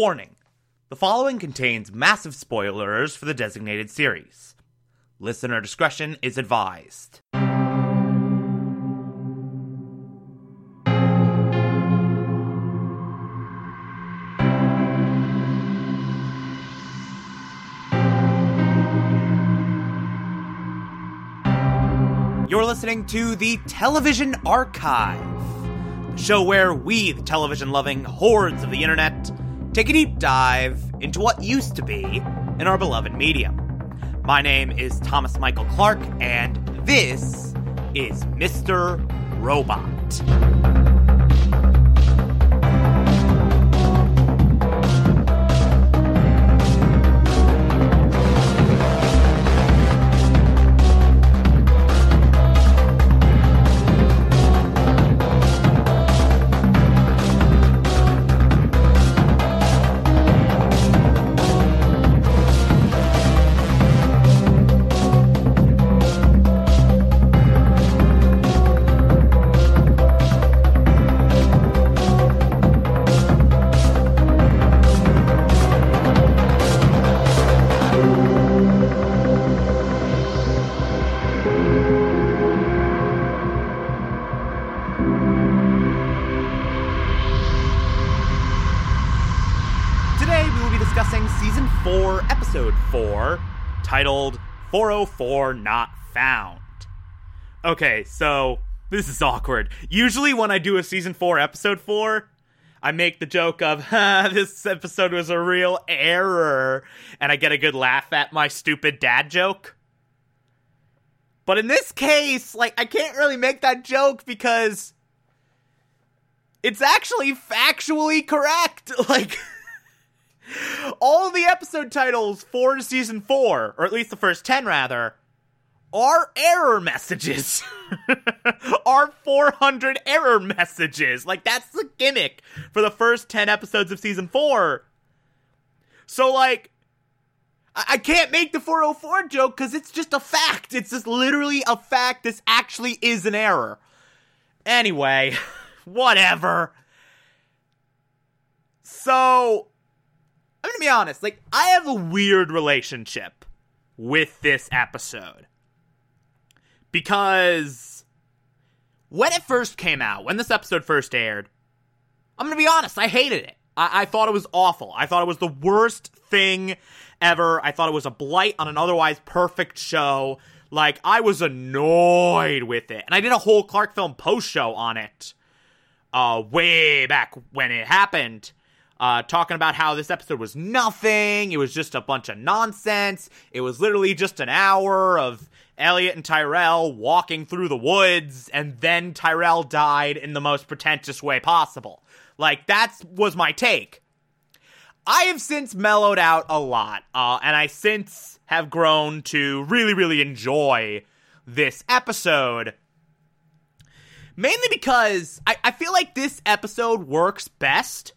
Warning the following contains massive spoilers for the designated series. Listener discretion is advised. You're listening to the Television Archive, the show where we, the television loving hordes of the internet, take a deep dive into what used to be in our beloved medium. My name is Thomas Michael Clark, and this is Mr. Robot. Discussing season 4, episode 4, titled 404 Not Found. Okay, so this is awkward. Usually when I do a season 4, episode 4, I make the joke of, this episode was a real error, and I get a good laugh at my stupid dad joke. But in this case, like, I can't really make that joke because it's actually factually correct. Like, all the episode titles for season four, or at least the first 10 rather, are error messages. are 400 error messages. Like, that's the gimmick for the first 10 episodes of season four. So, like, I, I can't make the 404 joke because it's just a fact. It's just literally a fact. This actually is an error. Anyway, whatever. So, gonna be honest, like, I have a weird relationship with this episode. Because when it first came out, when this episode first aired, I'm gonna be honest, I hated it. I, I thought it was awful. I thought it was the worst thing ever. I thought it was a blight on an otherwise perfect show. Like, I was annoyed with it. And I did a whole Clark Film post show on it uh, way back when it happened uh, talking about how this episode was nothing. It was just a bunch of nonsense. It was literally just an hour of Elliot and Tyrell walking through the woods, and then Tyrell died in the most pretentious way possible. Like, that was my take. I have since mellowed out a lot, uh, and I since have grown to really, really enjoy this episode. Mainly because I, I feel like this episode works best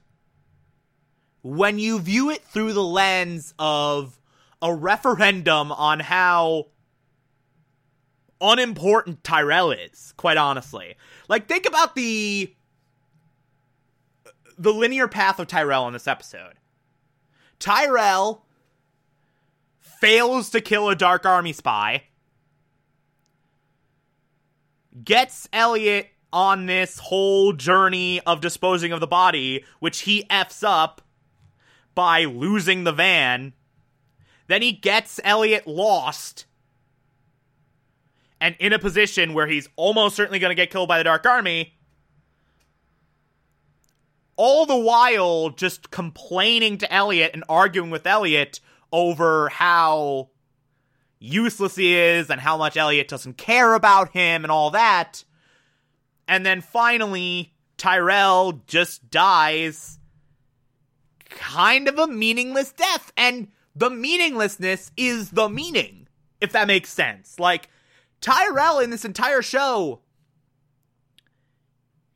when you view it through the lens of a referendum on how unimportant Tyrell is, quite honestly. Like think about the the linear path of Tyrell in this episode. Tyrell fails to kill a Dark Army spy. Gets Elliot on this whole journey of disposing of the body, which he F's up by losing the van. Then he gets Elliot lost and in a position where he's almost certainly going to get killed by the Dark Army. All the while just complaining to Elliot and arguing with Elliot over how useless he is and how much Elliot doesn't care about him and all that. And then finally, Tyrell just dies kind of a meaningless death. And the meaninglessness is the meaning, if that makes sense. Like, Tyrell in this entire show,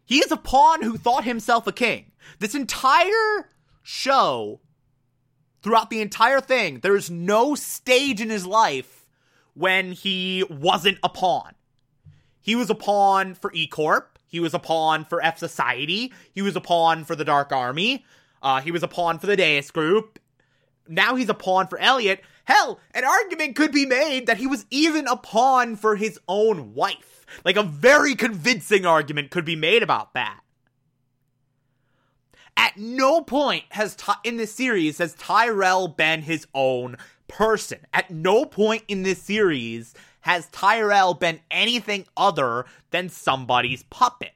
he is a pawn who thought himself a king. This entire show, throughout the entire thing, there's no stage in his life when he wasn't a pawn. He was a pawn for E Corp. He was a pawn for F Society. He was a pawn for the Dark Army. Uh, he was a pawn for the Deus group. Now he's a pawn for Elliot. Hell, an argument could be made that he was even a pawn for his own wife. Like a very convincing argument could be made about that. At no point has Ty- in this series has Tyrell been his own person. At no point in this series has Tyrell been anything other than somebody's puppet.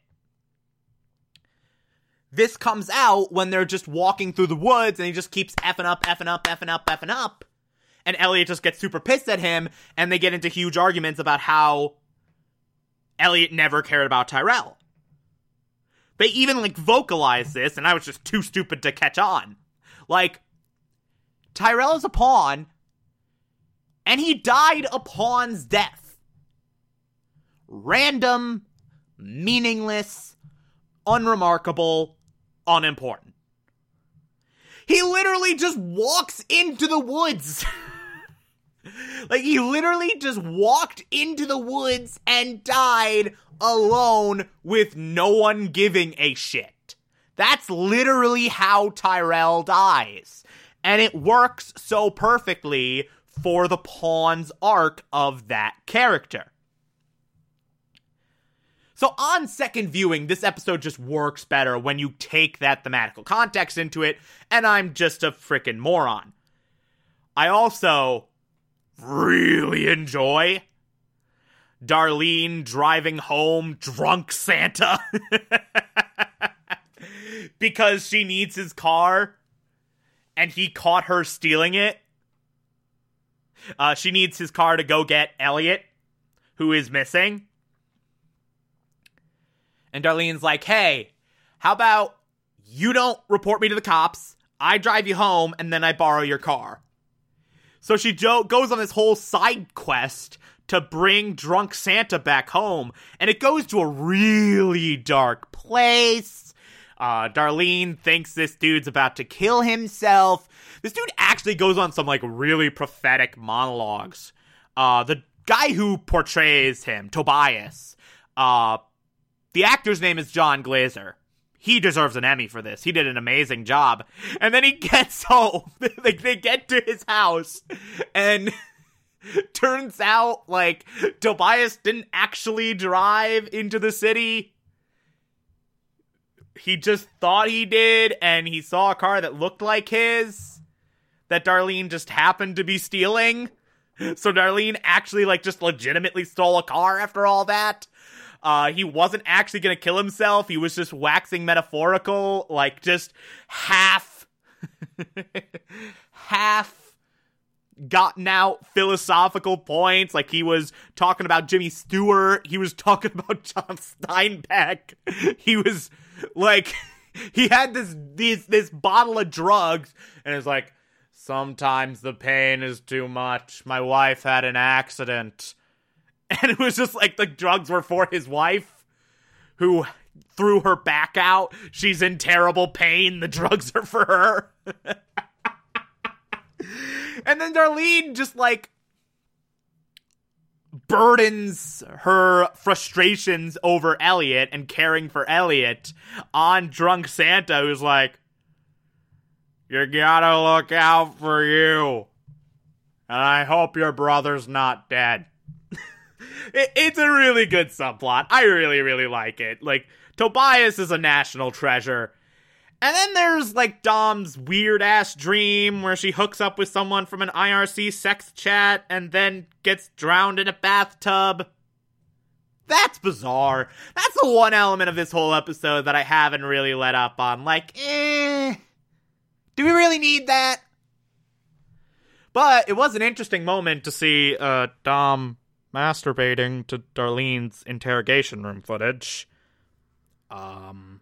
This comes out when they're just walking through the woods and he just keeps effing up, effing up, effing up, effing up. And Elliot just gets super pissed at him and they get into huge arguments about how Elliot never cared about Tyrell. They even like vocalize this, and I was just too stupid to catch on. Like, Tyrell is a pawn, and he died a pawn's death. Random, meaningless, unremarkable, unimportant. He literally just walks into the woods. like, he literally just walked into the woods and died alone with no one giving a shit. That's literally how Tyrell dies. And it works so perfectly for the pawn's arc of that character. So, on second viewing, this episode just works better when you take that thematical context into it, and I'm just a freaking moron. I also really enjoy Darlene driving home drunk Santa because she needs his car and he caught her stealing it. Uh, she needs his car to go get Elliot, who is missing. And Darlene's like, hey, how about you don't report me to the cops? I drive you home and then I borrow your car. So she jo- goes on this whole side quest to bring drunk Santa back home, and it goes to a really dark place. Uh, Darlene thinks this dude's about to kill himself. This dude actually goes on some like really prophetic monologues. Uh, the guy who portrays him, Tobias, uh, the actor's name is Jon Glaser. He deserves an Emmy for this. He did an amazing job. And then he gets home. like they get to his house and turns out like Tobias didn't actually drive into the city. He just thought he did and he saw a car that looked like his that Darlene just happened to be stealing. So Darlene actually like just legitimately stole a car after all that. Uh, he wasn't actually gonna kill himself. He was just waxing metaphorical, like just half, half gotten out philosophical points. Like he was talking about Jimmy Stewart. He was talking about John Steinbeck. He was like, he had this this this bottle of drugs, and it's like, sometimes the pain is too much. My wife had an accident, and it was just like the drugs were for his wife, who threw her back out. She's in terrible pain. The drugs are for her. and then Darlene just like burdens her frustrations over Elliot and caring for Elliot on drunk Santa who's like you gotta look out for you and I hope your brother's not dead. it, it's a really good subplot. I really really like it. Like Tobias is a national treasure and then there's like Dom's weird ass dream where she hooks up with someone from an IRC sex chat and then gets drowned in a bathtub. That's bizarre. That's the one element of this whole episode that I haven't really let up on. Like, eh. Do we really need that? But it was an interesting moment to see uh, Dom masturbating to Darlene's interrogation room footage. Um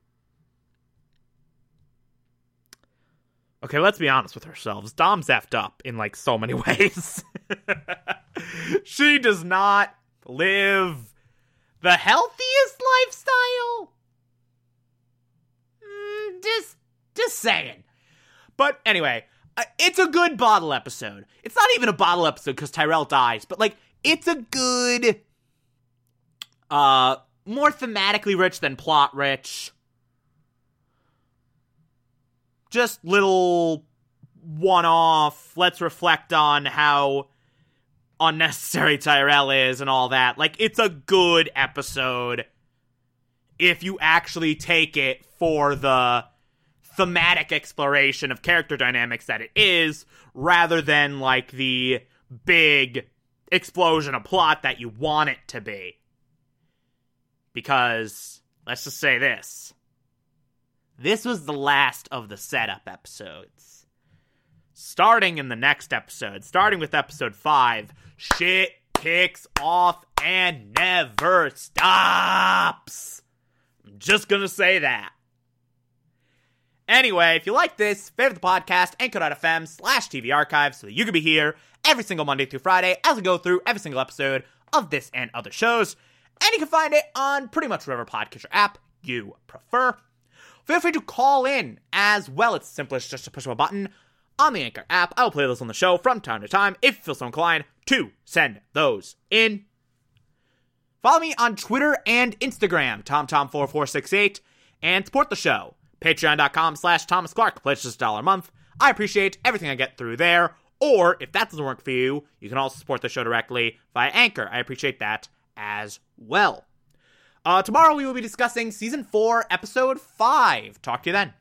Okay, let's be honest with ourselves. Dom's effed up in like so many ways. she does not live the healthiest lifestyle. Mm, just, just saying. But anyway, uh, it's a good bottle episode. It's not even a bottle episode because Tyrell dies, but like, it's a good, uh, more thematically rich than plot rich. Just little one off, let's reflect on how unnecessary Tyrell is and all that. Like, it's a good episode. If you actually take it for the thematic exploration of character dynamics that it is, rather than like the big explosion of plot that you want it to be. Because, let's just say this this was the last of the setup episodes. Starting in the next episode, starting with episode 5, shit kicks off and never stops. I'm just gonna say that. Anyway, if you like this, favorite the podcast, anchor.fm slash TV archive so that you can be here every single Monday through Friday as we go through every single episode of this and other shows. And you can find it on pretty much whatever podcatcher app you prefer. Feel free to call in as well. It's simplest just to push a button on the Anchor app. I will play those on the show from time to time if you feel so inclined to send those in. Follow me on Twitter and Instagram, TomTom4468, and support the show. Patreon.com slash Thomas Clark. Pledge just a dollar a month. I appreciate everything I get through there. Or if that doesn't work for you, you can also support the show directly via Anchor. I appreciate that as well. Uh, tomorrow we will be discussing season four, episode five. Talk to you then.